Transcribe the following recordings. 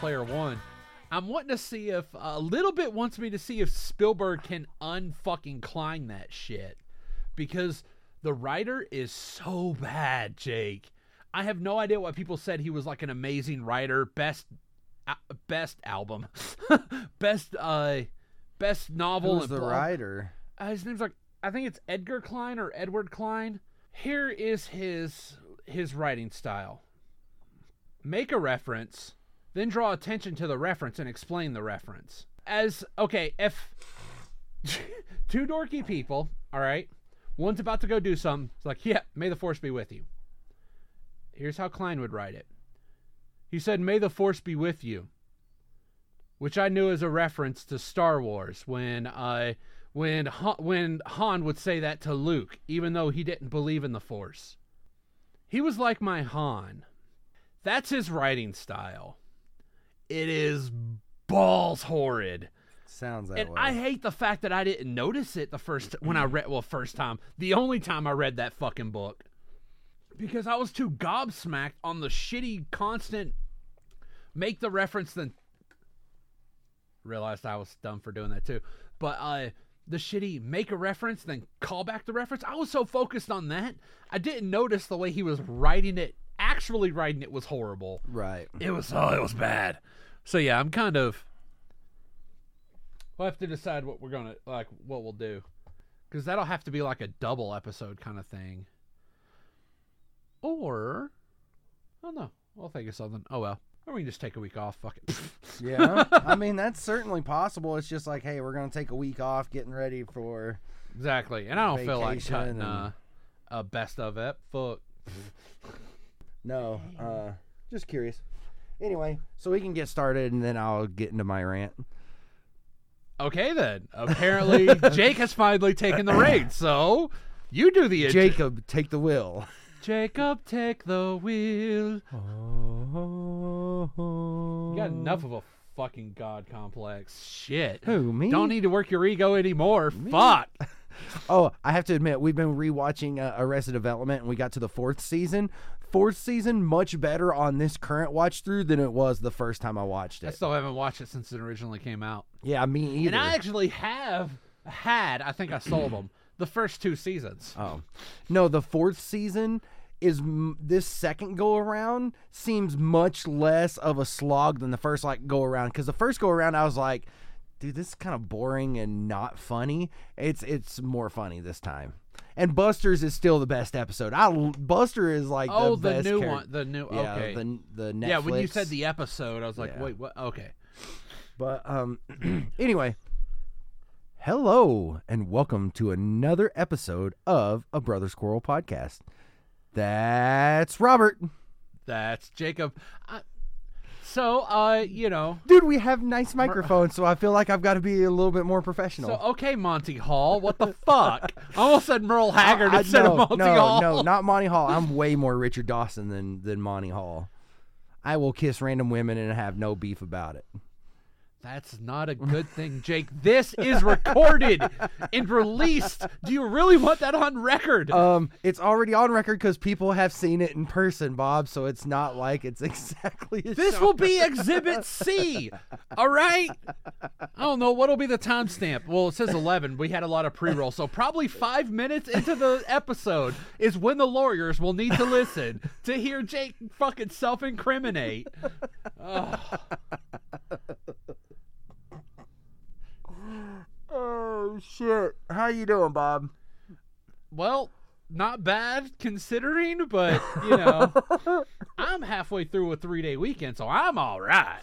Player One, I'm wanting to see if a little bit wants me to see if Spielberg can unfucking climb that shit because the writer is so bad, Jake. I have no idea why people said he was like an amazing writer, best uh, best album, best uh best novel Who's the blah- writer? uh, his name's like I think it's Edgar Cline or Edward Cline. Here is his his writing style. Make a reference, then draw attention to the reference and explain the reference. As okay, if two dorky people, all right, one's about to go do something, it's like, yeah, may the force be with you. Here's how Cline would write it. He said, "May the force be with you," which I knew as a reference to Star Wars when uh, when Han, when Han would say that to Luke, even though he didn't believe in the Force. He was like my Han. That's his writing style. It is balls horrid. Sounds that And way. I hate the fact that I didn't notice it the first when I read well first time. The only time I read that fucking book. Because I was too gobsmacked on the shitty constant make the reference then realized I was dumb for doing that too. But uh the shitty make a reference then call back the reference. I was so focused on that, I didn't notice the way he was writing it. Actually riding it was horrible. right. It was oh, it was bad. So yeah, I'm kind of. We'll have to decide what we're gonna like, what we'll do, because that'll have to be like a double episode kind of thing. Or, oh no, We'll think of something. Oh well, or we can just take a week off. Fuck it. Yeah. I mean, that's certainly possible. It's just like, hey, we're gonna take a week off, getting ready for. exactly, and I don't feel like cutting and- uh, a best of it. Fuck. No. Uh, just curious. Anyway, so we can get started, and then I'll get into my rant. Okay then. Apparently, Jake has finally taken the reins. So you do the. Jacob, take the wheel. Jacob, take the wheel. You got enough of a fucking god complex. Shit. Who me? Don't need to work your ego anymore. Fuck. Oh, I have to admit, we've been rewatching uh, Arrested Development, and we got to the fourth season. Fourth season, much better on this current watch through than it was the first time I watched it. I still haven't watched it since it originally came out. Yeah, me either. And I actually have had, I think I sold them, the first two seasons. Oh, no, the fourth season is m- this second go around seems much less of a slog than the first like go around because the first go around I was like, dude, this is kind of boring and not funny. It's it's more funny this time. And Buster's is still the best episode. I Buster is like oh, the, the, new char- one. The new, Yeah, okay. the the Netflix. yeah, when you said the episode, I was like, Yeah. wait, what? Okay. But um anyway, hello and welcome to another episode of a Brothers Quarrel podcast. That's Robert. That's Jacob. I, so, uh, you know. Dude, we have nice microphones, so I feel like I've got to be a little bit more professional. So, okay, Monty Hall. What the fuck? I almost said Merle Haggard I- instead no, of Monty no, Hall. No, no, not Monty Hall. I'm way more Richard Dawson than than Monty Hall. I will kiss random women and have no beef about it. That's not a good thing, Jake. This is recorded and released. Do you really want that on record? Um, it's already on record because people have seen it in person, Bob. So it's not like it's exactly. This shock. will be Exhibit C. All right. I don't know what'll be the timestamp. Well, it says 11. We had a lot of pre-roll, so probably five minutes into the episode is when the lawyers will need to listen to hear Jake fucking self-incriminate. Oh Oh, shit! How you doing, Bob? Well, not bad considering, but you know, I'm halfway through a three-day weekend, so I'm all right.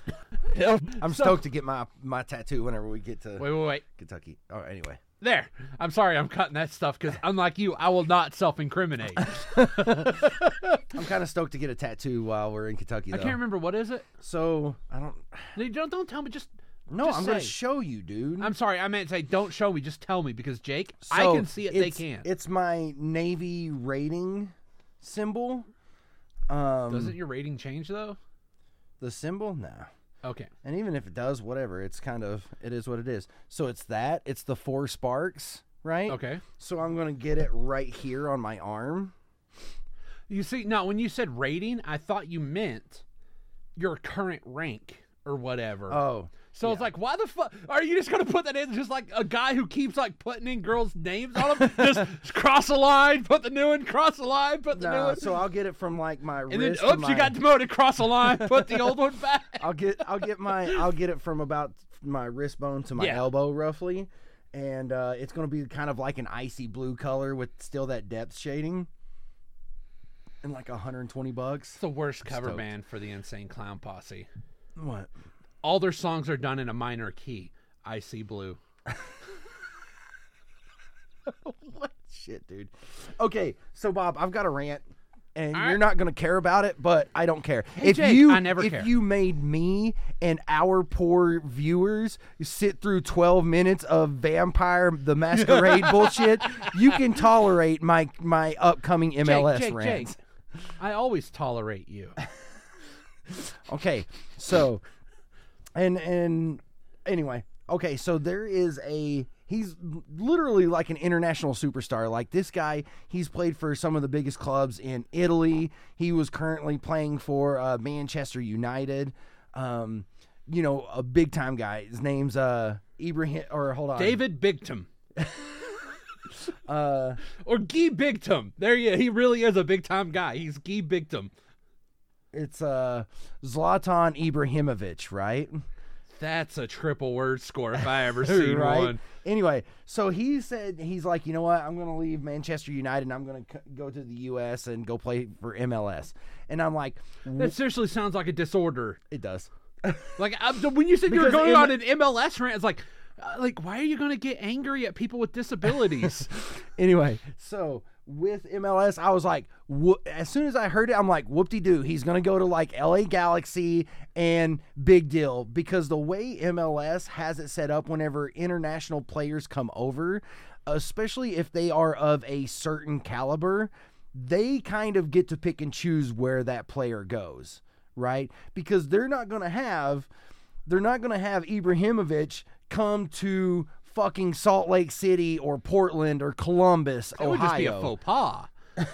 I'm stoked to get my my tattoo whenever we get to Wait, wait, wait. Kentucky. Oh, anyway. There. I'm sorry, I'm cutting that stuff because unlike you, I will not self-incriminate. I'm kind of stoked to get a tattoo while we're in Kentucky. Though. I can't remember what is it. So I don't. No, Don't don't tell me. Just No, Just I'm gonna say. show you, dude. I'm sorry. I meant to say don't show me. Just tell me because Jake, I So, can see it. They it's- can't. It's my Navy rating symbol. Um, Doesn't your rating change though? the symbol? Nah. Okay. And even if it does, whatever. It's kind of it is what it is. So it's that. It's the four sparks, right? Okay. So I'm gonna get it right here on my arm. You see, now when you said rating, I thought you meant your current rank or whatever. Oh, so it's like, why the fuck are you just gonna put that in? Just like a guy who keeps like putting in girls' names on them, just cross a line, put the new one, cross a line, put the new one, So I'll get it from like my and then oops, my, you got demoted. Cross a line, put the old one back. I'll get I'll get my I'll get it from about my wrist bone to my Yeah. elbow roughly, and uh, it's gonna be kind of like an icy blue color with still that depth shading, and like 120 bucks. It's the worst cover band for the Insane Clown Posse. What? All their songs are done in a minor key. I see blue. what shit, dude? Okay, so Bob, I've got a rant. And you're not gonna care about it, but I don't care. Hey, if Jake, you I never if care. you made me and our poor viewers sit through 12 minutes of Vampire the Masquerade bullshit, you can tolerate my my upcoming MLS Jake, Jake, rants. I always tolerate you. Okay, so and and anyway, okay, so there is a he's literally like an international superstar. Like this guy, he's played for some of the biggest clubs in Italy. He was currently playing for uh, Manchester United. Um, you know, a big time guy. His name's uh Ibrahim or hold on. David Bigtum. uh Or Guy Bigtum. There you he really is a big time guy. He's Guy Bigtum. It's uh Zlatan Ibrahimovic, right? That's a triple word score if I ever seen right? one. Anyway, so he said he's like, you know what? I'm going to leave Manchester United and I'm going to go to the U.S. and go play for MLS. And I'm like, That seriously sounds like a disorder. it does. Like I, when you said you were going in- on an MLS rant, it's like, uh, like why are you going to get angry at people with disabilities? anyway, so with MLS, I was like, wh- as soon as I heard it, I'm like, whoop de doo. He's going to go to like LA Galaxy and big deal because the way MLS has it set up whenever international players come over, especially if they are of a certain caliber, they kind of get to pick and choose where that player goes, right? Because they're not going to have they're not going to have Ibrahimovic come to fucking Salt Lake City or Portland or Columbus, That would just be a Ohio, faux pas.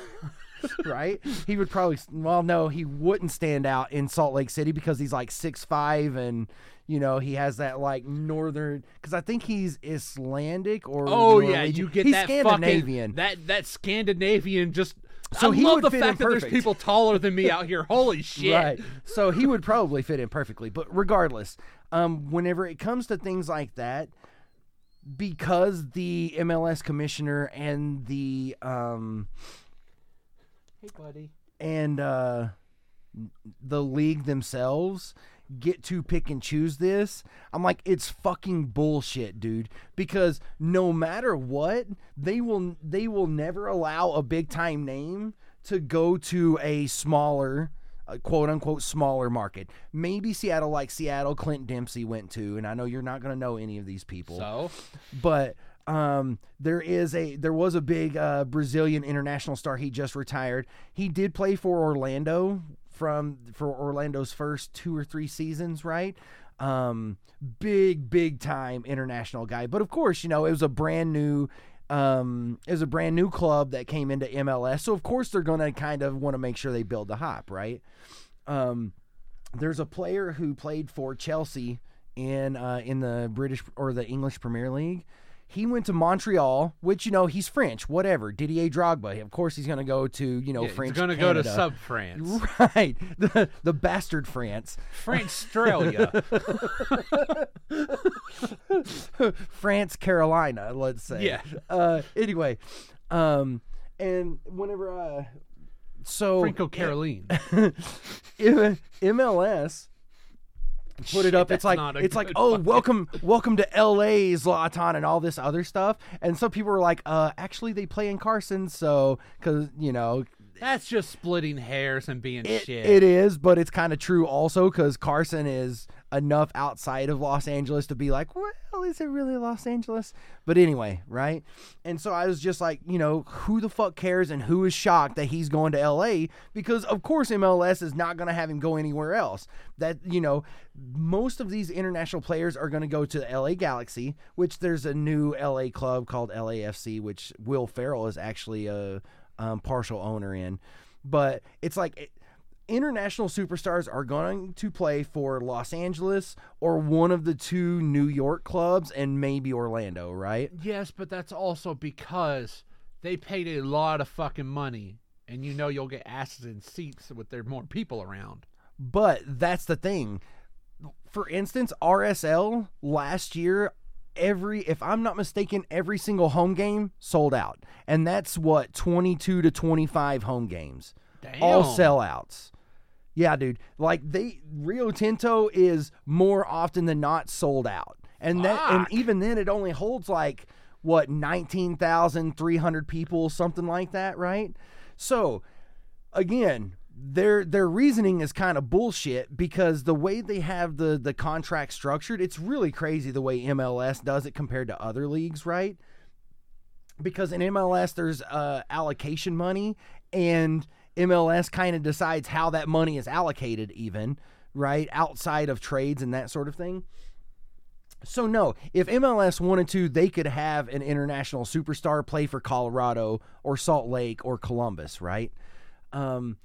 right? He would probably well no, he wouldn't stand out in Salt Lake City because he's like six five and you know, he has that like northern cuz I think he's Icelandic or Oh yeah, you get he's that Scandinavian. fucking that that Scandinavian just. So I he love would the fit fact that there's perfect. people taller than me out here. Holy shit! Right. So he would probably fit in perfectly. But regardless, um, whenever it comes to things like that, because the MLS commissioner and the um Hey, buddy. and uh the league themselves get to pick and choose this. I'm like it's fucking bullshit, dude, because no matter what, they will they will never allow a big time name to go to a smaller quote unquote smaller market. Maybe Seattle like Seattle Clint Dempsey went to and I know you're not going to know any of these people So but um, there is a there was a big uh, Brazilian international star. He just retired. He did play for Orlando from for Orlando's first two or three seasons, right? Um, big big time international guy. But of course, you know it was a brand new. Um, was a brand new club that came into MLS, so of course they're going to kind of want to make sure they build the hype, right? Um, there's a player who played for Chelsea in uh, in the British or the English Premier League. He went to Montreal, which you know he's French, whatever. Didier Drogba, of course he's going to go to you know yeah, French. he's gonna go to sub France, right, the the bastard France, France, Australia. France, Carolina, let's say. Yeah. Uh, anyway, um, and whenever uh, so Franco Caroline. M- MLS put it Shit, up. It's like it's like oh fucking- welcome welcome to L.A. Zlatan and all this other stuff. And some people were like, uh, actually they play in Carson, so because you know That's just splitting hairs and being it, shit. it is, but it's kind of true also because Carson is enough outside of Los Angeles to be like, well, is it really Los Angeles? But anyway, right? And so I was just like, you know, who the fuck cares and who is shocked that he's going to LA? Because of course MLS is not going to have him go anywhere else. That, you know, most of these international players are going to go to the LA Galaxy, which there's a new LA club called LAFC, which Will Ferrell is actually a um, partial owner in. but it's like international superstars are going to play for Los Angeles or one of the two New York clubs and maybe Orlando, right? Yes, but that's also because they paid a lot of fucking money, and you know you'll get asses in seats with there more people around. But that's the thing. For instance, RSL last year, every if I'm not mistaken, every single home game sold out. And that's what 22 to 25 home games. All Damn. sellouts. Yeah, dude. Like they Rio Tinto is more often than not sold out. And that and even then it only holds like what 19,300 people, something like that, right? So, again, their their reasoning is kind of bullshit because the way they have the the contract structured, it's really crazy the way MLS does it compared to other leagues, right? Because in MLS there's uh, allocation money, and MLS kind of decides how that money is allocated, even right outside of trades and that sort of thing. So no, if MLS wanted to, they could have an international superstar play for Colorado or Salt Lake or Columbus, right? Um,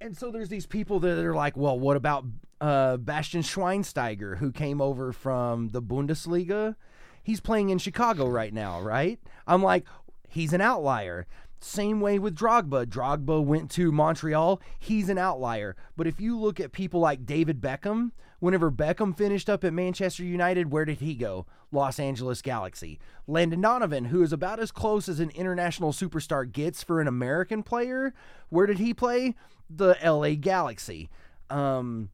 and so there's these people that are like, well, what about uh, Bastian Schweinsteiger, who came over from the Bundesliga? He's playing in Chicago right now, right? I'm like, he's an outlier. Same way with Drogba. Drogba went to Montreal. He's an outlier. But if you look at people like David Beckham, whenever Beckham finished up at Manchester United, where did he go? Los Angeles Galaxy. Landon Donovan, who is about as close as an international superstar gets for an American player, where did he play? The LA Galaxy. Um,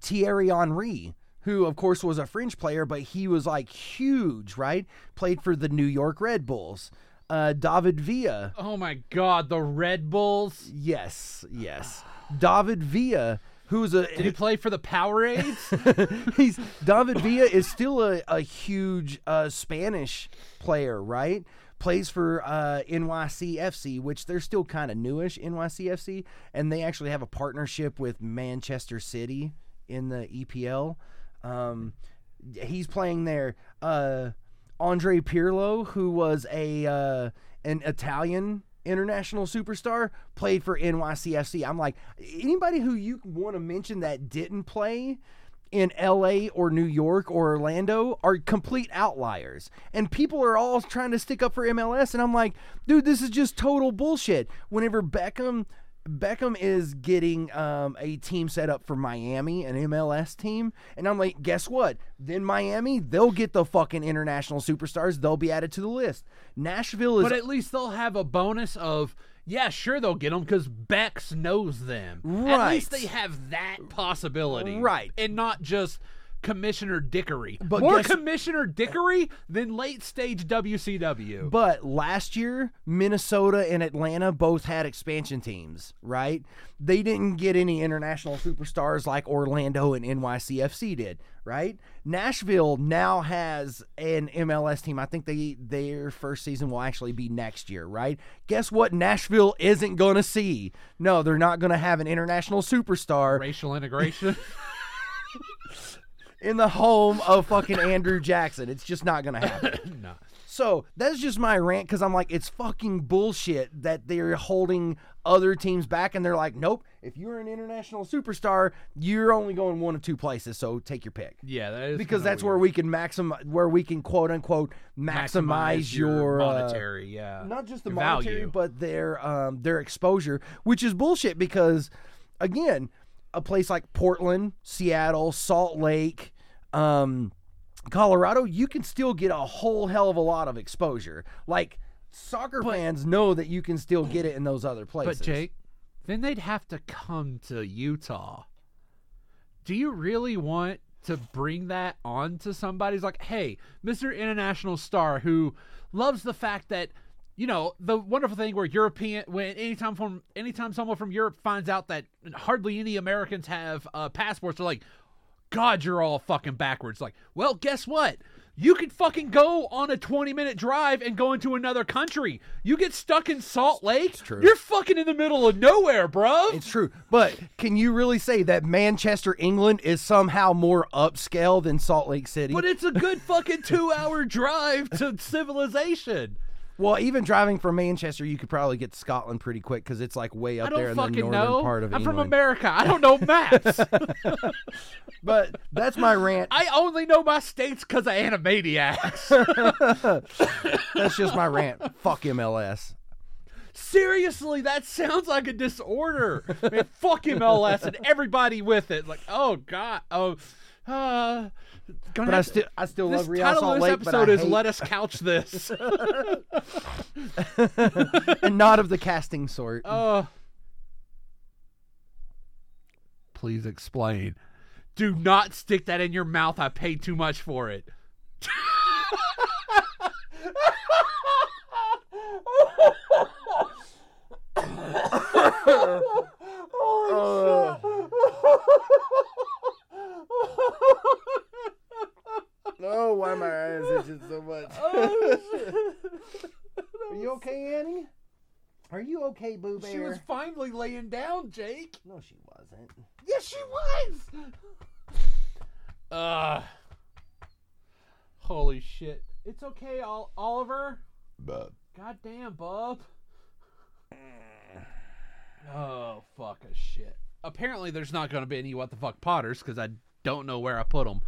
Thierry Henry, who of course was a French player, but he was like huge, right? Played for the New York Red Bulls. Uh, David Villa, Oh my god, the Red Bulls. yes, yes. David Villa, who's a Did he play for the Powerades? he's David Villa is still a, a huge uh, Spanish player, right? Plays for uh, NYCFC, which they're still kind of newish, NYCFC, and they actually have a partnership with Manchester City in the EPL. Um, he's playing there. Uh, Andre Pirlo, who was a uh, an Italian international superstar, played for NYCFC. I'm like, anybody who you want to mention that didn't play in LA or New York or Orlando are complete outliers. And people are all trying to stick up for MLS and I'm like, dude, this is just total bullshit. Whenever Beckham Beckham is getting um, a team set up for Miami, an MLS team, and I'm like, guess what? Then Miami, they'll get the fucking international superstars. They'll be added to the list. Nashville is but at least they'll have a bonus of yeah, sure they'll get them because Becks knows them. At least they have that possibility, Right. And not just Commissioner Dickory. But More guess- Commissioner Dickory than late stage WCW. But last year, Minnesota and Atlanta both had expansion teams, right? They didn't get any international superstars like Orlando and NYCFC did, right? Nashville now has an MLS team. I think they their first season will actually be next year, right? Guess what Nashville isn't going to see? No, they're not going to have an international superstar Racial integration. in the home of fucking Andrew Jackson. It's just not going to happen. no. So that's just my rant because I'm like, it's fucking bullshit that they're holding other teams back and they're like, nope, if you're an international superstar, you're only going one of two places, so take your pick. Yeah, that is Because that's where we can maximize, where we can quote unquote maximize, your, uh, monetary, yeah, not just the your monetary, value. but their um, their exposure, which is bullshit because, again, a place like Portland, Seattle, Salt Lake, um, Colorado, you can still get a whole hell of a lot of exposure. Like soccer fans know that you can still get it in those other places. But Jake, then they'd have to come to Utah. Do you really want to bring that on to somebody's like, hey, Mr. International Star who loves the fact that you know the wonderful thing where European when anytime from anytime someone from Europe finds out that hardly any Americans have uh, passports, they're like, God, you're all fucking backwards. Like, well, guess what? You could fucking go on a 20 minute drive and go into another country. You get stuck in Salt Lake, true. you're fucking in the middle of nowhere, bruh. It's true. But can you really say that Manchester, England is somehow more upscale than Salt Lake City? but it's a good fucking two hour drive to civilization. Well, even driving from Manchester, you could probably get to Scotland pretty quick because it's like way up there in the northern know. part of I'm England. from America. I don't know maps. But that's my rant. I only know my states because of Animaniacs. That's just my rant. Fuck MLS. Seriously, that sounds like a disorder. Man, fuck MLS and everybody with it. Like, oh god, oh, uh, gonna But I have still, I still this love Real title Salt of this Lake. But I episode is hate, "Let Us Couch This." and not of the casting sort. uh, please explain. Do not stick that in your mouth. I paid too much for it. oh, why my eyes itching so much? Are you okay, Annie? Are you okay, Boo Bear? She was finally laying down, Jake. No, she wasn't. Yes, she was. Uh Holy shit. It's okay, Ol- Oliver. But God damn, bub. Oh, fuck a shit. Apparently, there's not going to be any what the fuck Potters because I don't know where I put them.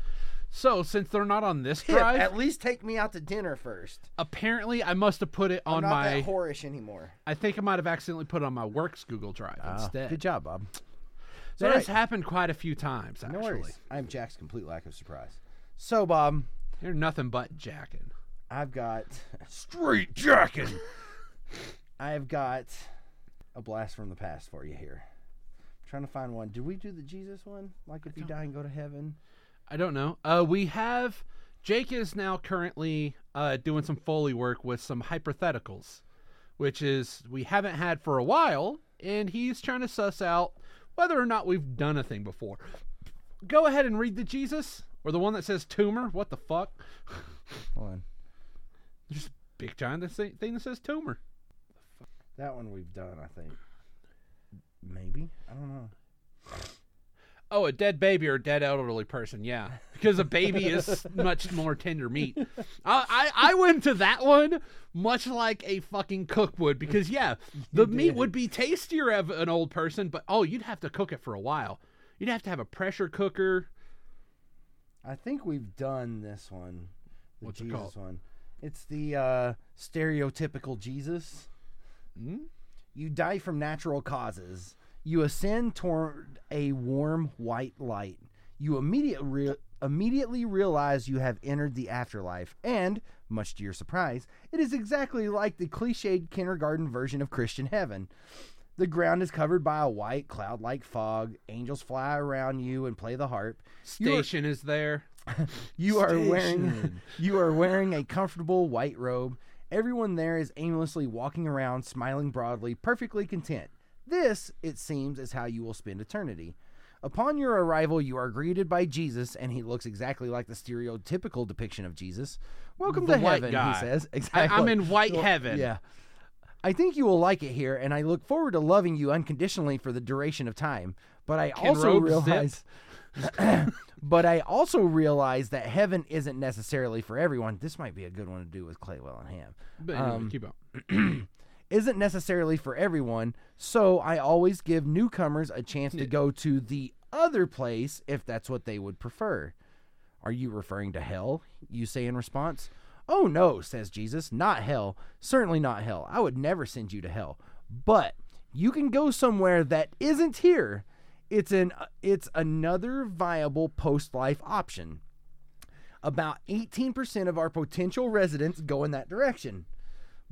So, since they're not on this drive, at least take me out to dinner first. apparently I must have put it on I'm not my. that whorish anymore. I think I might have accidentally put it on my works Google Drive instead. Ah, Good job, Bob. That all has right. happened quite a few times, No actually. worries. I'm Jack's complete lack of surprise. So, Bob, You're nothing but jacking. I've got Straight jacking. I've got a blast from the past for you here. I'm trying to find one. Did we do the Jesus one? Like if you die and go to heaven? I don't know. Uh, we have Jake is now currently uh, doing some foley work with some hypotheticals, which is we haven't had for a while, and he's trying to suss out whether or not we've done a thing before. Go ahead and read the Jesus or the one that says tumor. What the fuck? Hold on. Just big giant thing that says tumor. That one we've done, I think. Maybe? I don't know. Oh, a dead baby or a dead elderly person, yeah. Because a baby is much more tender meat. I, I, I went to that one much like a fucking cook would, because yeah, the meat would be tastier of an old person, but oh, you'd have to cook it for a while. You'd have to have a pressure cooker. I think we've done this one. The What's it called? one. It's the uh, stereotypical Jesus. Hmm? You die from natural causes. You ascend toward a warm white light. You immediate re- immediately realize you have entered the afterlife, and, much to your surprise, it is exactly like the cliched kindergarten version of Christian heaven. The ground is covered by a white cloud like fog. Angels fly around you and play the harp. You are- Station is there. you are wearing you are wearing a comfortable white robe. Everyone there is aimlessly walking around, smiling broadly, perfectly content. This, it seems, is how you will spend eternity. Upon your arrival, you are greeted by Jesus, and he looks exactly like the stereotypical depiction of Jesus. Welcome The to heaven, guy. he says. I, Exactly. I'm in white Well, heaven. Yeah. I think you will like it here, and I look forward to loving you unconditionally for the duration of time. But I Can also realize but I also realize that heaven isn't necessarily for everyone. This might be a good one to do with Claywell and Ham. But anyway, Um, keep on. Isn't necessarily for everyone, so I always give newcomers a chance to go to the other place if that's what they would prefer. Are you referring to hell? You say in response. Oh no, says Jesus, not hell. Certainly not hell. I would never send you to hell. But you can go somewhere that isn't here. It's an it's another viable post-life option. About 18% of our potential residents go in that direction.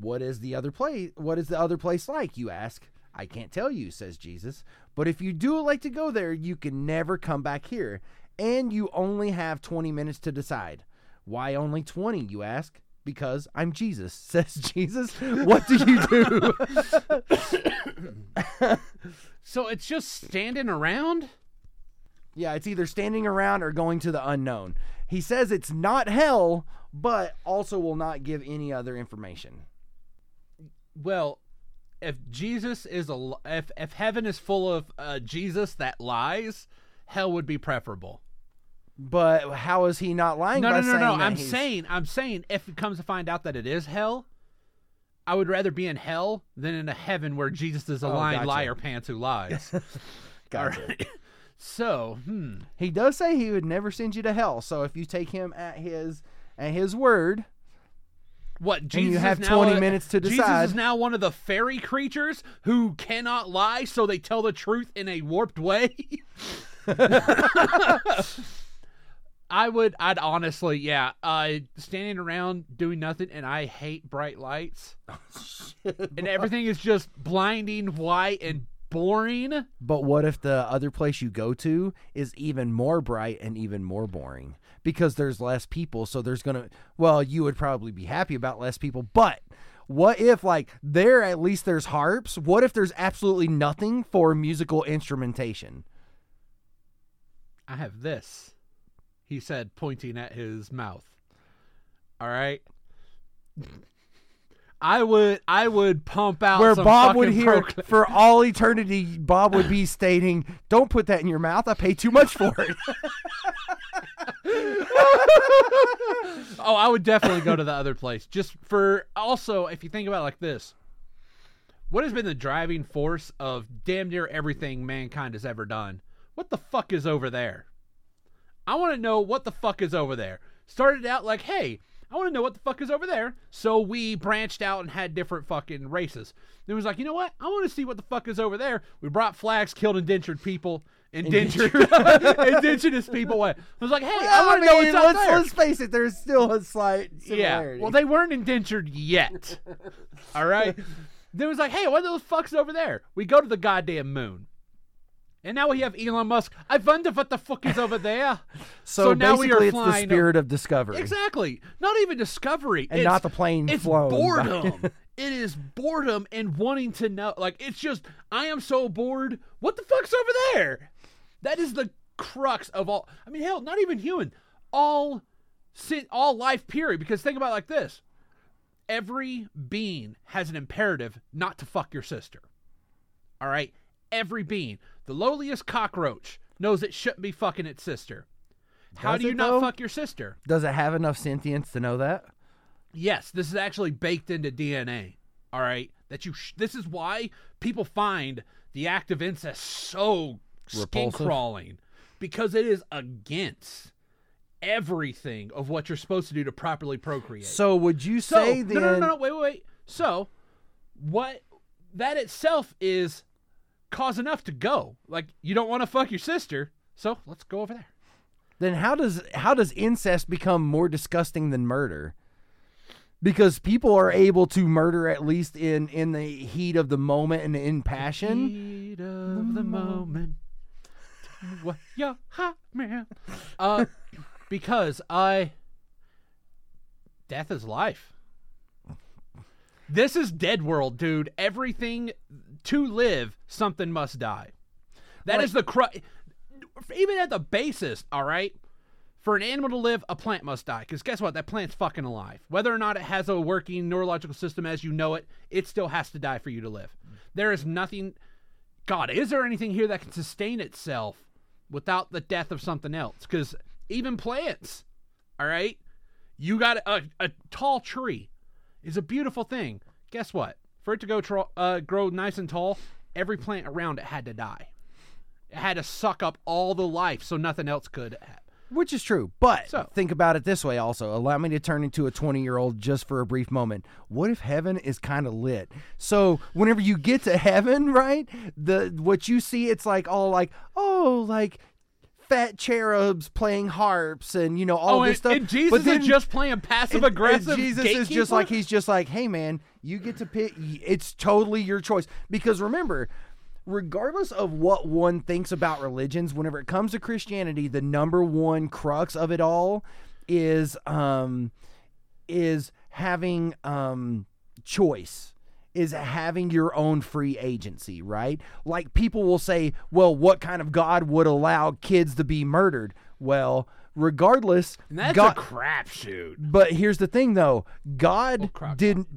What is the other place? What is the other place like? You ask. I can't tell you, says Jesus. But if you do like to go there, you can never come back here, and you only have 20 minutes to decide. Why only 20? You ask. Because I'm Jesus, says Jesus. What do you do? So it's just standing around? yeah, it's either standing around or going to the unknown. He says it's not hell, but also will not give any other information. Well, if Jesus is a if if heaven is full of uh, Jesus that lies, hell would be preferable. But how is he not lying? No, no, no, no. I'm he's- saying I'm saying if it comes to find out that it is hell, I would rather be in hell than in a heaven where Jesus is a Oh, lying gotcha. liar pants who lies. Gotcha. Alright. So, hmm. He does say he would never send you to hell. So if you take him at his at his word, What Jesus you have is now 20 a- minutes to decide. Jesus is now one of the fairy creatures who cannot lie, so they tell the truth in a warped way. I would, I'd honestly, yeah, uh, standing around doing nothing, and I hate bright lights, and everything is just blinding white and boring. But what if the other place you go to is even more bright and even more boring? Because there's less people, so there's gonna well, you would probably be happy about less people, but what if like there at least there's harps? What if there's absolutely nothing for musical instrumentation? I have this, he said, pointing at his mouth. All right. I would, I would pump out Where some Bob would hear procl- for all eternity, Bob would be stating, Don't put that in your mouth, I pay too much for it. Oh, I would definitely go to the other place. Just for also, if you think about it like this, what has been the driving force of damn near everything mankind has ever done? What the fuck is over there? I want to know what the fuck is over there. Started out like, hey, I want to know what the fuck is over there. So we branched out and had different fucking races. Then it was like, you know what? I want to see what the fuck is over there. We brought flags, killed indentured people, indentured, indigenous people. What? I was like, hey, I want to know what's let's, there. let's face it, there's still a slight similarity. Yeah. Well, they weren't indentured yet. All right. Then it was like, hey, what are those fucks over there? We go to the goddamn moon. And now we have Elon Musk. I wonder what the fuck is over there. so, so now we are basically, it's the spirit of discovery. Exactly. Not even discovery. And It's- not the plane It's flown boredom. it is boredom and wanting to know. Like it's just, I am so bored. What the fuck's over there? That is the crux of all. I mean, hell, not even human. All, all life. Period. Because think about it like this: every being has an imperative not to fuck your sister. All right. Every being, the lowliest cockroach knows it shouldn't be fucking its sister. How do you not though? fuck your sister? Does it have enough sentience to know that? Yes, this is actually baked into DNA. All right, that you. Sh- this is why people find the act of incest so skin crawling because it is against everything of what you're supposed to do to properly procreate. So would you So, say no, then? no, no, no, wait, wait, wait. So, what that itself is cause enough to go. Like you don't want to fuck your sister, so let's go over there. Then how does how does incest become more disgusting than murder? Because people are able to murder at least in in the heat of the moment and in passion. Heat of the moment. What you're hot, man. Uh, because I. Death is life. This is dead world, dude. Everything to live, something must die. That is the cru- even at the basis, all right? For an animal to live, a plant must die. Because guess what? That plant's fucking alive. Whether or not it has a working neurological system as you know it, it still has to die for you to live. There is nothing. God, is there anything here that can sustain itself without the death of something else? Because even plants, all right? You got a, a tall tree is a beautiful thing. Guess what? For it to go tro- uh, grow nice and tall, every plant around it had to die. It had to suck up all the life so nothing else could. Ha- Which is true. But So- think about it this way also. Allow me to turn into a 20 year old just for a brief moment. What if heaven is kind of lit? So whenever you get to heaven, right? The what you see, it's like all like, oh, like fat cherubs playing harps and you know all oh, this and, stuff. and Jesus but then, is just playing passive aggressive. Jesus is just like he's just like, hey man, you get to pick. It's totally your choice because remember, regardless of what one thinks about religions, whenever it comes to Christianity, the number one crux of it all is um is having um choice is having your own free agency, right? Like people will say, well, what kind of God would allow kids to be murdered? Well, regardless, And that's God, a crapshoot. but here's the thing, though. God didn't.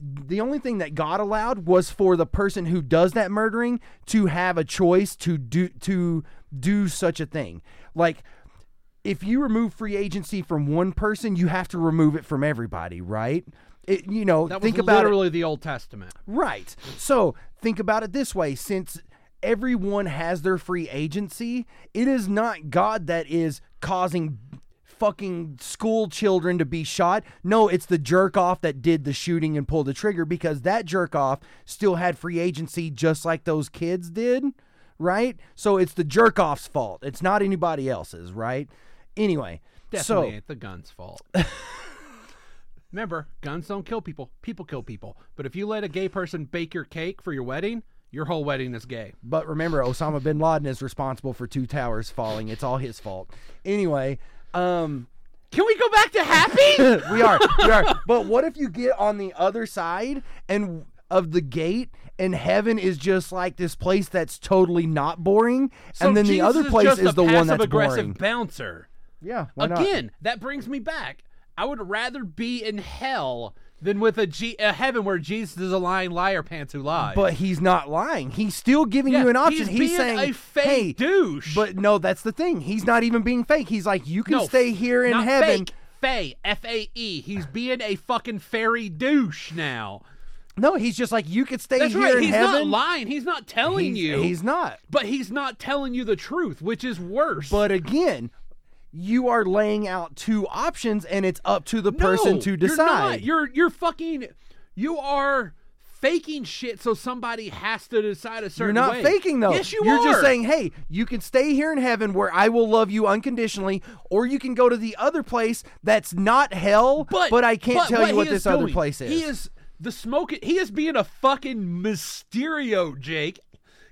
The only thing that God allowed was for the person who does that murdering to have a choice to do to do such a thing. Like, if you remove free agency from one person, you have to remove it from everybody, right? It, you know, That think about it. literally the Old Testament. Right. So think about it this way since everyone has their free agency, it is not God that is causing fucking school children to be shot. No, it's the jerk off that did the shooting and pulled the trigger because that jerk off still had free agency just like those kids did. Right? So it's the jerk off's fault. It's not anybody else's, right? Anyway. Definitely so ain't the gun's fault. Remember, guns don't kill people. People kill people. But if you let a gay person bake your cake for your wedding, your whole wedding is gay. But remember, Osama bin Laden is responsible for two towers falling. It's all his fault. Anyway, um, Can we go back to happy? we are, we are. But what if you get on the other side and of the gate, and heaven is just like this place that's totally not boring, So and then the other place just is the one that's passive-aggressive boring. bouncer. Yeah, why not? Again, that brings me back. I would rather be in hell than with a, G- a heaven where Jesus is a lying liar pants who lies. But he's not lying. He's still giving Yeah, you an option. he's being saying, a fake "Hey, douche." But no, that's the thing. He's not even being fake. He's like, you can no, stay here in heaven. Fake. Fae, F A E. He's being a fucking fairy douche now. No, he's just like, you could stay That's here right. in He's heaven. He's not lying. He's not telling he's, you. he's not. but he's not telling you the truth, which is worse. But again, you are laying out two options, and it's up to the person No, to You're, decide. not. you're you're fucking. You are faking shit so somebody has to decide a certain You're not way. faking though. Yes, you You're are. just saying, "Hey, you can stay here in heaven where I will love you unconditionally, or you can go to the other place that's not hell, but, but I can't but tell you what what is this other place is." He is the smoke. He is being a fucking Mysterio, Jake.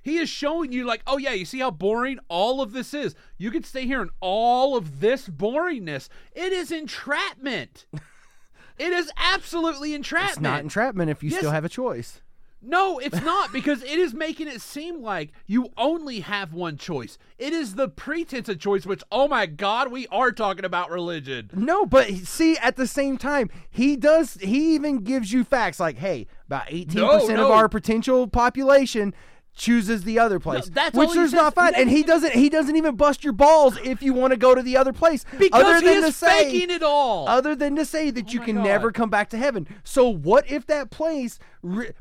He is showing you like, oh yeah, you see how boring all of this is. You can stay here in all of this boringness. It is entrapment. it is absolutely entrapment. It's not entrapment if you Yes. still have a choice. No, it's not because it is making it seem like you only have one choice. It is the pretense of choice, which, oh my God, we are talking about religion. No, but see, at the same time, he does. He even gives you facts like, "Hey, about eighteen percent of no. our potential population." Chooses the other place that's which all he there's says. not fun He and he doesn't he doesn't even bust your balls if you want to go to the other place Because other he than is to say faking it all. other than to say that you can God. never come back to heaven. So what if that place,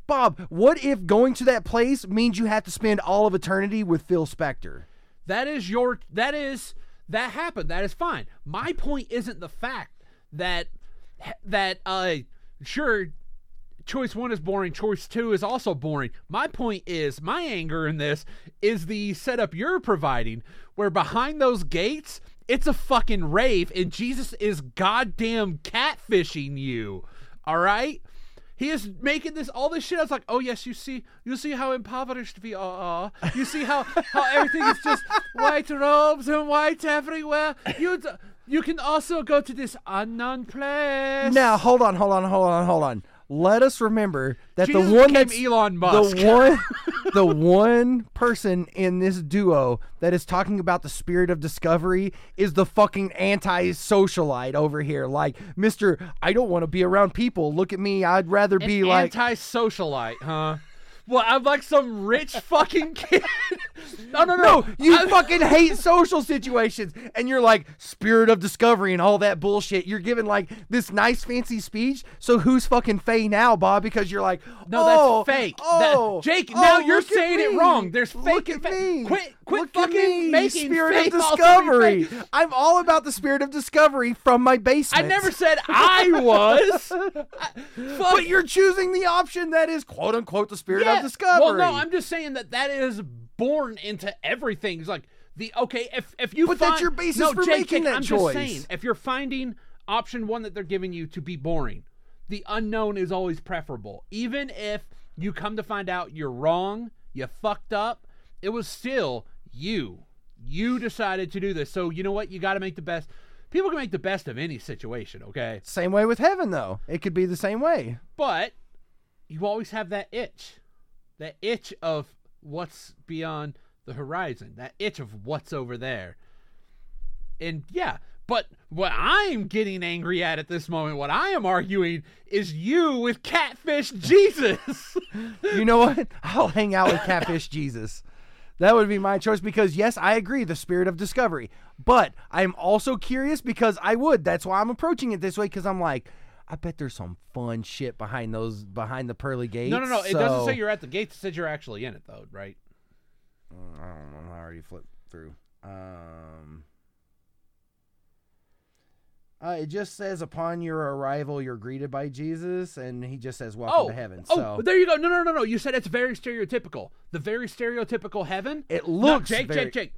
Bob? What if going to that place means you have to spend all of eternity with Phil Spector? That is your that is that happened. That is fine. My point isn't the fact that that uh sure choice 1 is boring, choice 2 is also boring. My point is my anger in this is the setup you're providing where behind those gates it's a fucking rave and Jesus is goddamn catfishing you. All right? He is making this all this shit. I was like, oh yes, you see, you see how impoverished we are. You see how how everything is just white robes and white everywhere. You d- you can also go to this unknown place. Now hold on, hold on, hold on, hold on. Let us remember that Jesus the one that's Elon Musk. the one the one person in this duo that is talking about the spirit of discovery is the fucking anti-socialite over here like Mr. I don't want to be around people look at me I'd rather be An like anti-socialite, huh? Well, I'm like some rich fucking kid. no, no, no. no, you I'm- fucking hate social situations, and you're like spirit of discovery and all that bullshit. You're giving like this nice fancy speech. So who's fucking Fae now, Bob? Because you're like, No, oh, that's fake. That- Oh, Jake, oh, now you're saying it wrong. There's fake Look and at fa- me. Quit- quit Look at fucking me, making spirit of discovery. I'm all about the spirit of discovery from my basement. I never said I was. I-. But you're choosing the option that is quote unquote the spirit Yeah. of discovery. Well, no, I'm just saying that that is born into everything. It's like the okay, if if you but find, that's your basis no, for Jake, making that I'm choice. Just saying, if you're finding option one that they're giving you to be boring, the unknown is always preferable. Even if you come to find out you're wrong, you fucked up, it was still you. You decided to do this. So you know what? You got to make the best. People can make the best of any situation, okay? Same way with heaven, though. It could be the same way. But you always have that itch. That itch of what's beyond the horizon. That itch of what's over there. And yeah, but what I'm getting angry at at this moment, what I am arguing is you with catfish Jesus. You know what? I'll hang out with Catfish Jesus. That would be my choice because yes, I agree, the spirit of discovery. But I'm also curious because I would. That's why I'm approaching it this way because I'm like, I bet there's some fun shit behind those behind the pearly gates. No, no, no. It doesn't say you're at the gates. It says you're actually in it, though, right? Mm, I don't know. I already flipped through. Um, uh, it just says upon your arrival, you're greeted by Jesus, and he just says welcome Oh, to heaven. oh, So there you go. No, no, no, no. You said it's very stereotypical. The very stereotypical heaven. it No, looks Jake, very, Jake, Jake.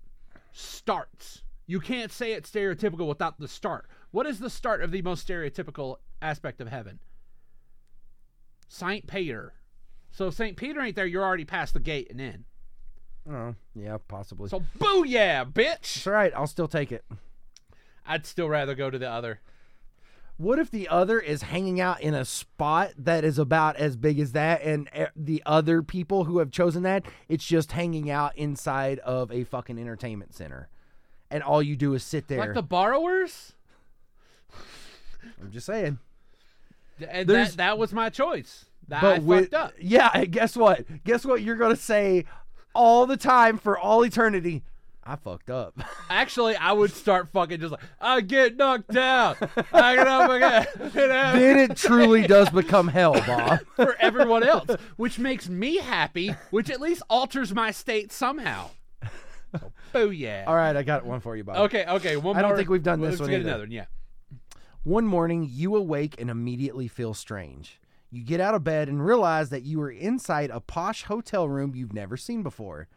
Starts. You can't say it's stereotypical without the start. What is the start of the most stereotypical aspect of heaven? Saint Peter. So Saint Peter ain't there. You're already past the gate and in. Oh, yeah, possibly. So boo yeah, bitch. all right. I'll still take it. I'd still rather go to the other. What if the other is hanging out in a spot that is about as big as that, and eh, the other people who have chosen that, it's just hanging out inside of a fucking entertainment center, and all you do is sit there. Like the borrowers. I'm just saying. And There's- that, that was my choice. That but I with fucked up. yeah, guess what? Guess what? You're gonna say all the time for all eternity. I fucked up. Actually, I would start fucking just like I get knocked down. I get up again. You know? then it truly does become hell, Bob. for everyone else, which makes me happy, which at least alters my state somehow. So, booyah. All right, I got one for you, Bob. Okay, okay. One more. I don't more- think we've done this let's one get either. another one. Yeah. One morning, you awake and immediately feel strange. You get out of bed and realize that you are inside a posh hotel room you've never seen before.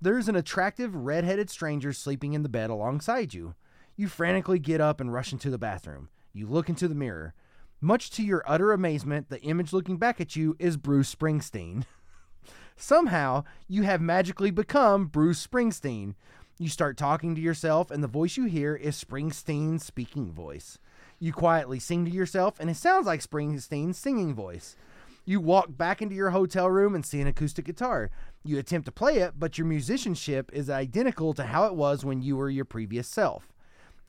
There's an attractive red-headed stranger sleeping in the bed alongside you. You frantically get up and rush into the bathroom. You look into the mirror. Much to your utter amazement, the image looking back at you is Bruce Springsteen. Somehow, you have magically become Bruce Springsteen. You start talking to yourself, and the voice you hear is Springsteen's speaking voice. You quietly sing to yourself, and it sounds like Springsteen's singing voice. You walk back into your hotel room and see an acoustic guitar. You attempt to play it, but your musicianship is identical to how it was when you were your previous self.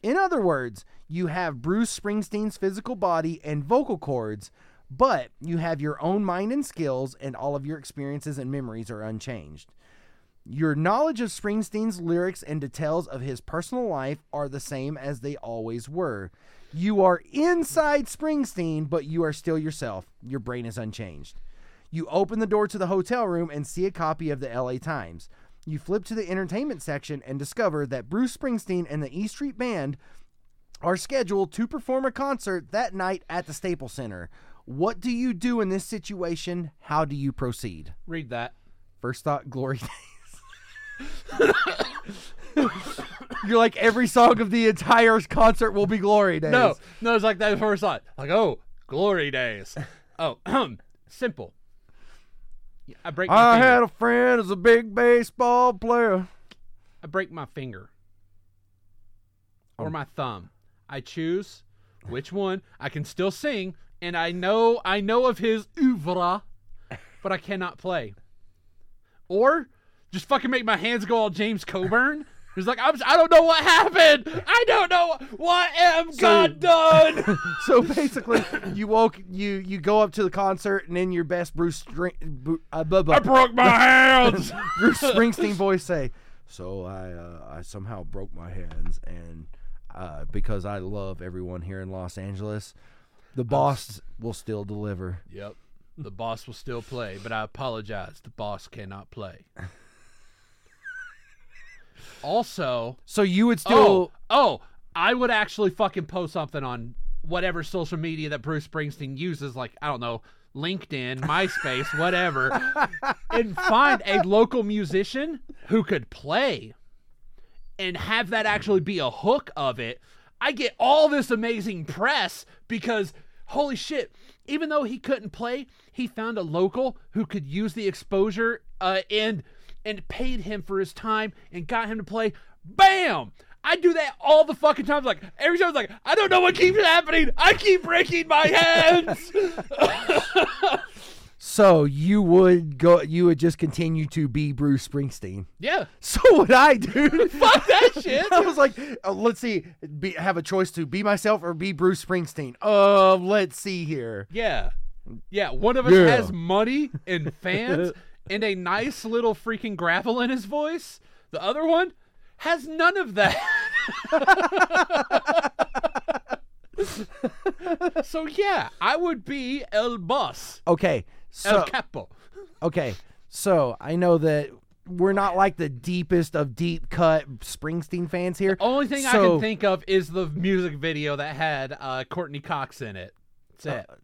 In other words, you have Bruce Springsteen's physical body and vocal cords, but you have your own mind and skills, and all of your experiences and memories are unchanged. Your knowledge of Springsteen's lyrics and details of his personal life are the same as they always were. You are inside Springsteen, but you are still yourself. Your brain is unchanged. You open the door to the hotel room and see a copy of the LA Times. You flip to the entertainment section and discover that Bruce Springsteen and the E Street Band are scheduled to perform a concert that night at the Staples Center. What do you do in this situation? How do you proceed? Read that. First thought, glory days. You're like every song of the entire concert will be glory days. No, no, it's like that first thought. Like, oh, glory days. Oh, simple. I break my I finger. had a friend as a big baseball player. I break my finger or Um, my thumb. I choose which one. I can still sing, and I know I know of his oeuvre, but I cannot play. Or just fucking make my hands go all James Coburn. He's like, I'm, I don't know what happened. I don't know what am God done. So basically, you woke you you go up to the concert and in your best Bruce String, uh, blah, blah, I broke my hands. Bruce Springsteen voice say, "So I uh, I somehow broke my hands and uh, because I love everyone here in Los Angeles, the boss will still deliver." Yep. The boss will still play, but I apologize. The boss cannot play. Also, So you would oh, still oh, I would actually fucking post something on whatever social media that Bruce Springsteen uses, like I don't know, LinkedIn, MySpace, whatever, and find a local musician who could play and have that actually be a hook of it. I get all this amazing press because holy shit, even though he couldn't play, he found a local who could use the exposure uh, and and paid him for his time and got him to play. Bam! I do that all the fucking time. Like every time, I was like, I don't know what keeps happening. I keep breaking my hands. so you would go you would just continue to be Bruce Springsteen. yeah, So would I, dude. fuck that shit. I was like, uh, let's see, be, have a choice to be myself or be Bruce Springsteen. Uh, let's see here. Yeah. Yeah, one of us Yeah. has money and fans and a nice little freaking gravel in his voice. The other one has none of that. so yeah, I would be El Boss, Okay, El so Capo. okay, so I know that we're not like the deepest of deep cut Springsteen fans here. The Only thing I can think of is the music video that had uh, Courteney Cox in it. That's it.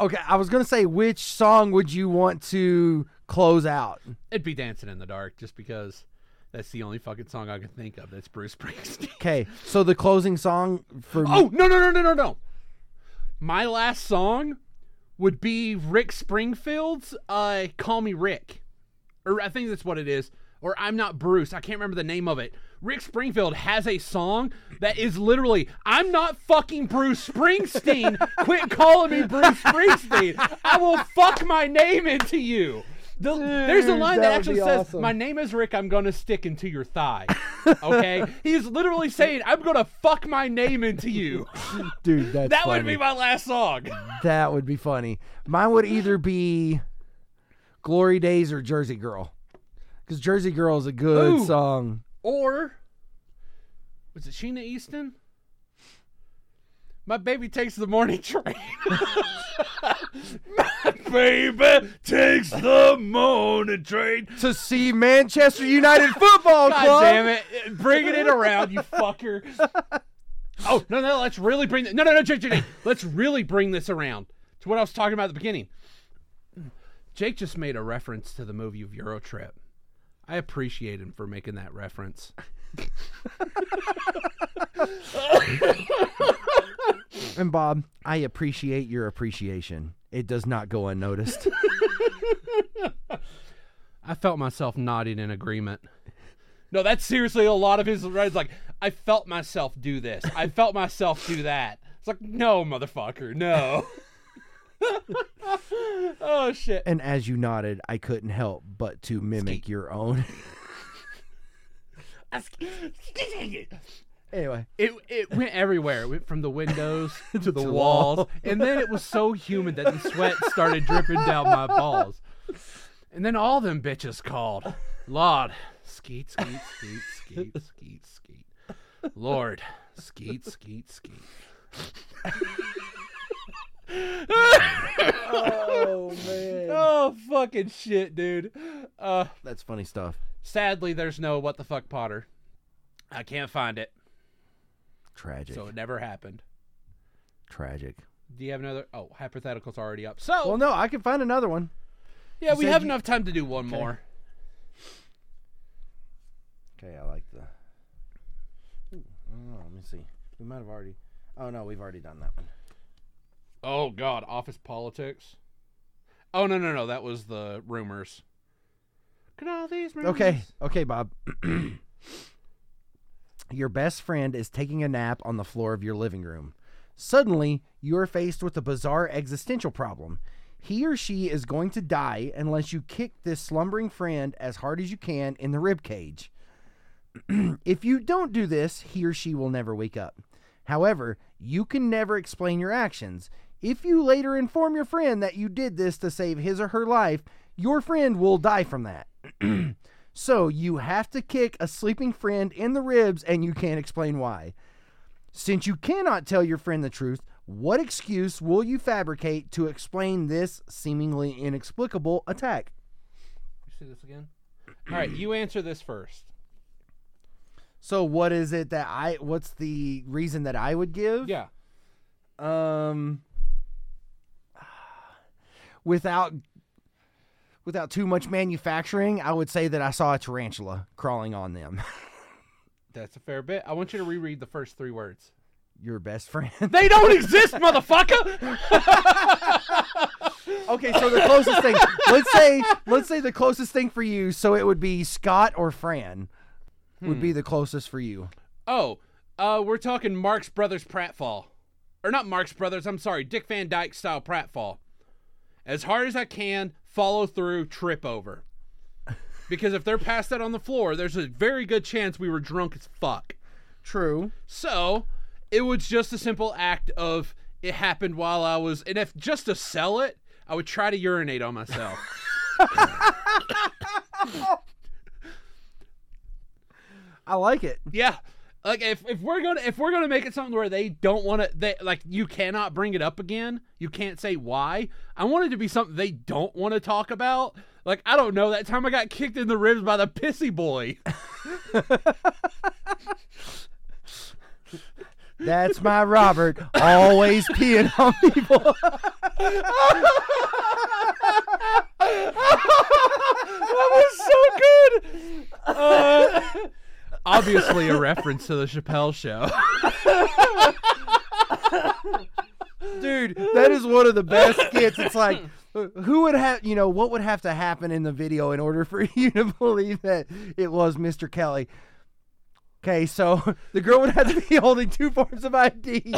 Okay, I was gonna say which song would you want to close out? It'd be Dancing in the Dark, just because that's the only fucking song I can think of that's Bruce Springsteen. Okay, so the closing song for oh no no no no no no! My last song would be Rick Springfield's uh, "Call Me Rick," or I think that's what it is. Or I'm not Bruce. I can't remember the name of it. Rick Springfield has a song that is literally "I'm not fucking Bruce Springsteen. Quit calling me Bruce Springsteen. I will fuck my name into you." The, there's a line that, that actually says, awesome. "My name is Rick. I'm gonna stick into your thigh." Okay, he's literally saying, "I'm gonna fuck my name into you." dude. That's That would be my last song. That would be funny. Mine would either be Glory Days or Jersey Girl. Because Jersey Girl is a good Ooh. song. Or was it Sheena Easton? My baby takes the morning train. My baby takes the morning train. To see Manchester United Football God Club. damn it. Bringing it around, you fucker. Oh, no, no, let's really bring No, no, no, Jake, Jake, Jake. Let's really bring this around to what I was talking about at the beginning. Jake just made a reference to the movie of Eurotrip. I appreciate him for making that reference. And Bob, I appreciate your appreciation. It does not go unnoticed. I felt myself nodding in agreement. No, that's seriously a lot of his right. It's like I felt myself do this. I felt myself do that. It's like no, motherfucker, no. oh shit. and as you nodded, I couldn't help but to mimic your own. anyway, It it went everywhere. It went from the windows to the the walls, wall. and then it was so humid that the sweat started dripping down my balls. And then all them bitches called, Lord, skeet, skeet, skeet, skeet, skeet, skeet. Lord, skeet, skeet, skeet. oh man, Oh fucking shit, dude. Uh, that's funny stuff. sadly, there's no what the fuck Potter. I can't find it, Tragic, so it never happened. tragic. Do you have another? Oh, hypothetical's already up. So Well, no, I can find another one. yeah, you we have you- enough time to do one Okay. more. Okay, I like the. Ooh, oh, let me see. We might have already. Oh no, we've already done that one. Oh God, office politics. Oh no no no, that was the rumors. At all these rumors. Okay, okay, Bob. your best friend is taking a nap on the floor of your living room. Suddenly, you are faced with a bizarre existential problem. He or she is going to die unless you kick this slumbering friend as hard as you can in the rib cage. if you don't do this, he or she will never wake up. However, you can never explain your actions. If you later inform your friend that you did this to save his or her life, your friend will die from that. so you have to kick a sleeping friend in the ribs and you can't explain why. Since you cannot tell your friend the truth, what excuse will you fabricate to explain this seemingly inexplicable attack? You see this again? All right, you answer this first. So what is it that I what's the reason that I would give? Yeah. Um without without too much manufacturing, I would say that I saw a tarantula crawling on them. That's a fair bit. I want you to reread the first three words. Your best friend. They don't exist, motherfucker. okay, so the closest thing. Let's say let's say the closest thing for you, so it would be Scott or Fran would be the closest for you. Oh, uh, we're talking Marx Brothers pratfall, or not Marx Brothers. I'm sorry, Dick Van Dyke style pratfall. As hard as I can, follow through, trip over. Because if they're past that on the floor, there's a very good chance we were drunk as fuck. True. So it was just a simple act of it happened while I was, and if just to sell it, I would try to urinate on myself. I like it. yeah. Like if, if we're gonna if we're gonna make it something where they don't want to they like you cannot bring it up again. You can't say why. I want it to be something they don't want to talk about. Like I don't know that time I got kicked in the ribs by the pissy boy. That's my Robert, always peeing on people. that was so good. Uh, obviously, a reference to the Chappelle Show. Dude, that is one of the best skits. It's like, who would have, you know, what would have to happen in the video in order for you to believe that it was Mr. Kelly? Okay, so the girl would have to be holding two forms of ID.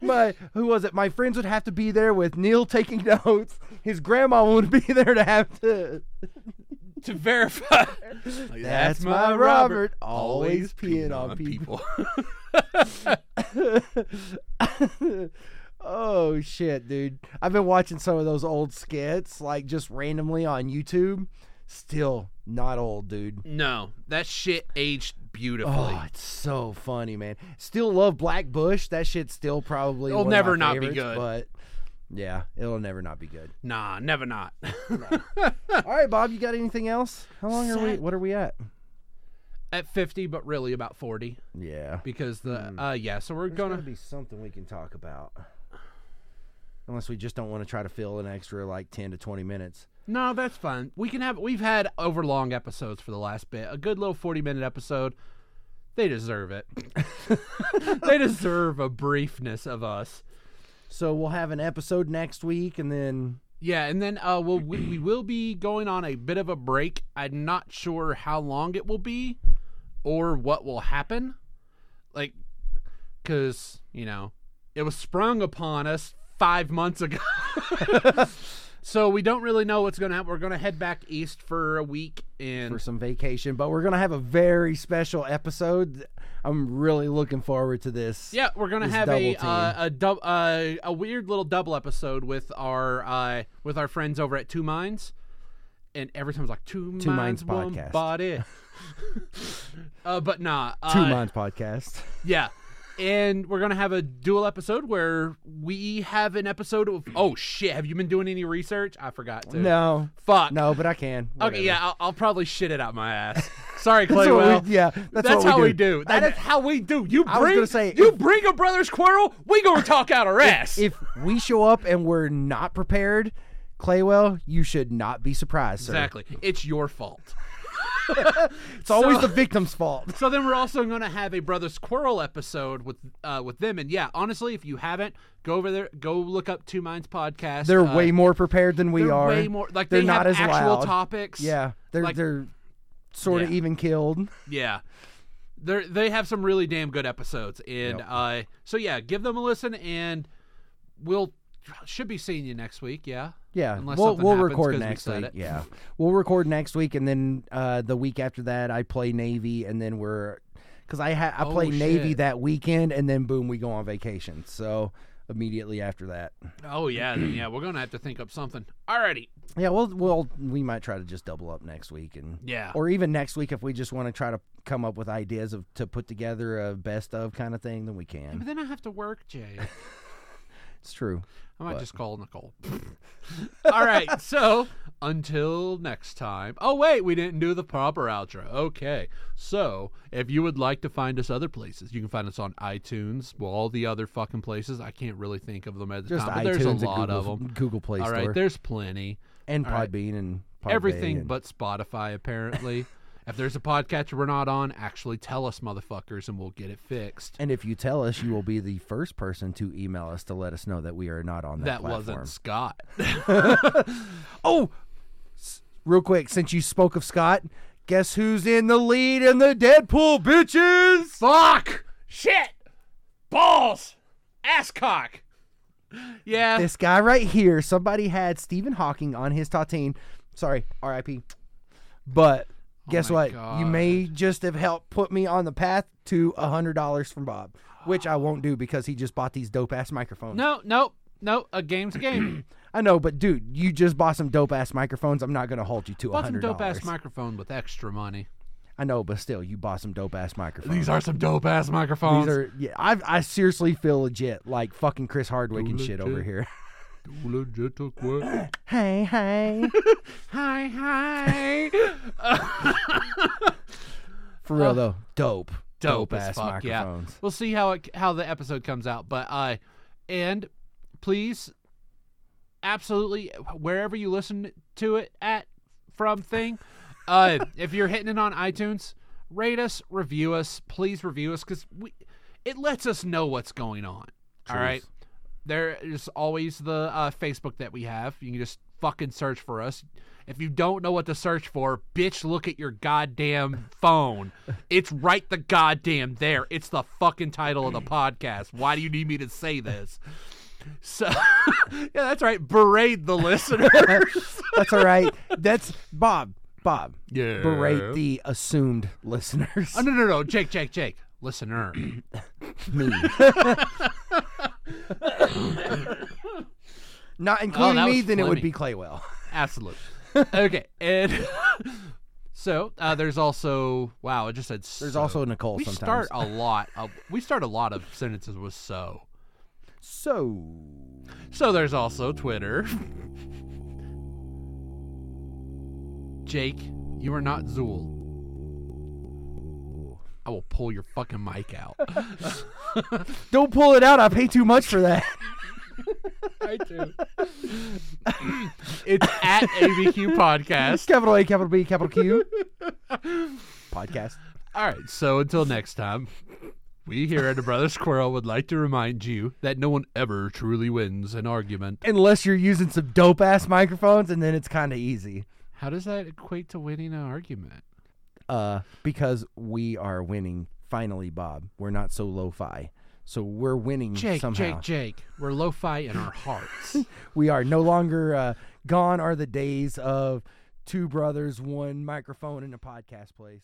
my who was it? My friends would have to be there with Neil taking notes. His grandma would be there to have to. To verify. Like, That's my Robert, always peeing on people. oh shit, dude! I've been watching some of those old skits, like just randomly on YouTube. Still not old, dude. no, that shit aged beautifully. Oh, it's so funny, man. Still love Black Bush. That shit's still probably It'll one of never my not be good. But yeah, it'll never not be good. Nah, never not. All right, Bob, you got anything else? How long are we? What are we at? At 50, but really about 40 Yeah, because the uh yeah, so we're There's gonna gotta be something we can talk about. Unless we just don't want to try to fill an extra like ten to twenty minutes. No, that's fine. We can have we've had overlong episodes for the last bit. A good little 40 minute episode. They deserve it. they deserve a briefness of us. So we'll have an episode next week, and then Yeah, and then uh we'll, we we will be going on a bit of a break. I'm not sure how long it will be or what will happen. Like cuz, you know, it was sprung upon us 5 months ago. so we don't really know what's going to happen. We're going to head back east for a week and for some vacation. But we're gonna have a very special episode. I'm really looking forward to this. Yeah, we're gonna have a uh, a dub, uh, a weird little double episode with our uh, with our friends over at Two Minds, and every time it's like Two, Two Minds, Minds podcast. body. uh, but nah, uh, Two Minds podcast. Yeah, and we're gonna have a dual episode where we have an episode of. Oh shit! Have you been doing any research? I forgot to. No, Fuck. no, but I can. Whatever. Okay, yeah, I'll, I'll probably shit it out my ass. Sorry, That's what we- Claywell. yeah, that's, That's, how we we do. That is how we do. You bring say, you if- bring a Brothers Quarrel, we gonna talk out our ass. If we show up and we're not prepared, Claywell, you should not be surprised, sir. exactly, it's your fault. It's always So- the victim's fault. So then we're also gonna have a Brothers Quarrel episode with uh, with them. And yeah, honestly, if you haven't, go over there, go look up Two Minds podcast. They're Uh, way more prepared than we they're are. way more like They're they not have as actual loud. topics. Yeah, they're Like- they're sort of Yeah. even killed. Yeah. They they have some really damn good episodes, and Yep. uh, so yeah, give them a listen, and we'll should be seeing you next week. Yeah, Yeah, Unless we'll we'll record 'cause we next week. it. Yeah, we'll record next week, and then uh, the week after that, I play Navy, and then we're because I ha- I Oh, play Navy that weekend, and then boom, we go on vacation. So immediately after that, Oh yeah, then, yeah. We're gonna have to think up something. Alrighty. yeah, we'll we'll might try to just double up next week, and Yeah. or even next week if we just want to try to come up with ideas of to put together a best of kind of thing, then we can. But can. then I have to work, Jay. It's true. I might What? just call Nicole. All right. So until next time. Oh wait, we didn't do the proper outro. Okay. So if you would like to find us other places, you can find us on iTunes. Well, all the other fucking places. I can't really think of them at the Just time, but iTunes there's a and lot Google, of them. Google Play All Store right. There's plenty. and all right. Podbean and Podbay Everything and- but Spotify, apparently. if there's a podcatcher we're not on, actually tell us, motherfuckers, and we'll get it fixed. And if you tell us, you will be the first person to email us to let us know that we are not on that, That platform. wasn't Scott. Oh, s- real quick, since you spoke of Scott, guess who's in the lead in the Deadpool bitches? Fuck! Shit! Balls! Asscock! Yeah. This guy right here. Somebody had Stephen Hawking on his Tatine. Sorry, R.I.P. But Oh guess Oh what? You may just have helped put me on the path to a hundred dollars from Bob, which I won't do because he just bought these dope ass microphones. no, no, no. A game's a game. I know, but dude, you just bought some dope ass microphones. I'm not gonna hold you to a Bought some hundred dope ass microphone with extra money. I know, but still, you bought some dope ass microphones. These are some dope ass microphones. These are yeah. I I seriously feel legit like fucking Chris Hardwick and shit over here. legit hey hey, Hi, hi. for real though, dope, Dope as ass fuck, yeah. microphones. we'll see how it how the episode comes out, but uh, and please, absolutely, wherever you listen to it at from thing, uh, if you're hitting it on iTunes, rate us, review us, please review us because we it lets us know what's going on. All right. There is always the uh, Facebook that we have. You can just fucking search for us. If you don't know what to search for, bitch, look at your goddamn phone. It's right the goddamn there. It's the fucking title of the podcast. Why do you need me to say this? So, yeah, that's right. Berate the listeners. That's all right. That's Bob. Bob. Yeah. Berate the assumed listeners. Oh, no, no, no. Jake, Jake, Jake. Listener. me. Not including Oh, me, then it would be Claywell. Absolutely. Okay. And so uh, there's also, wow, it just said There's so. also Nicole we sometimes. start a lot of we start a lot of sentences with so So so there's also twitter jake you are not zool i will pull your fucking mic out don't pull it out. I pay too much for that. i do it's at abq podcast capital A, capital B, capital Q. Podcast. all right so until next time we here at the Brothers Quarrel would like to remind you that no one ever truly wins an argument Unless you're using some dope ass microphones, and then it's kind of easy. how does that equate to winning an argument Uh, because we are winning. Finally, Bob. We're not so lo-fi. So we're winning Jake, somehow. Jake, Jake. We're lo-fi in our hearts. We are no longer uh, gone. Are the days of two brothers, one microphone in a podcast place.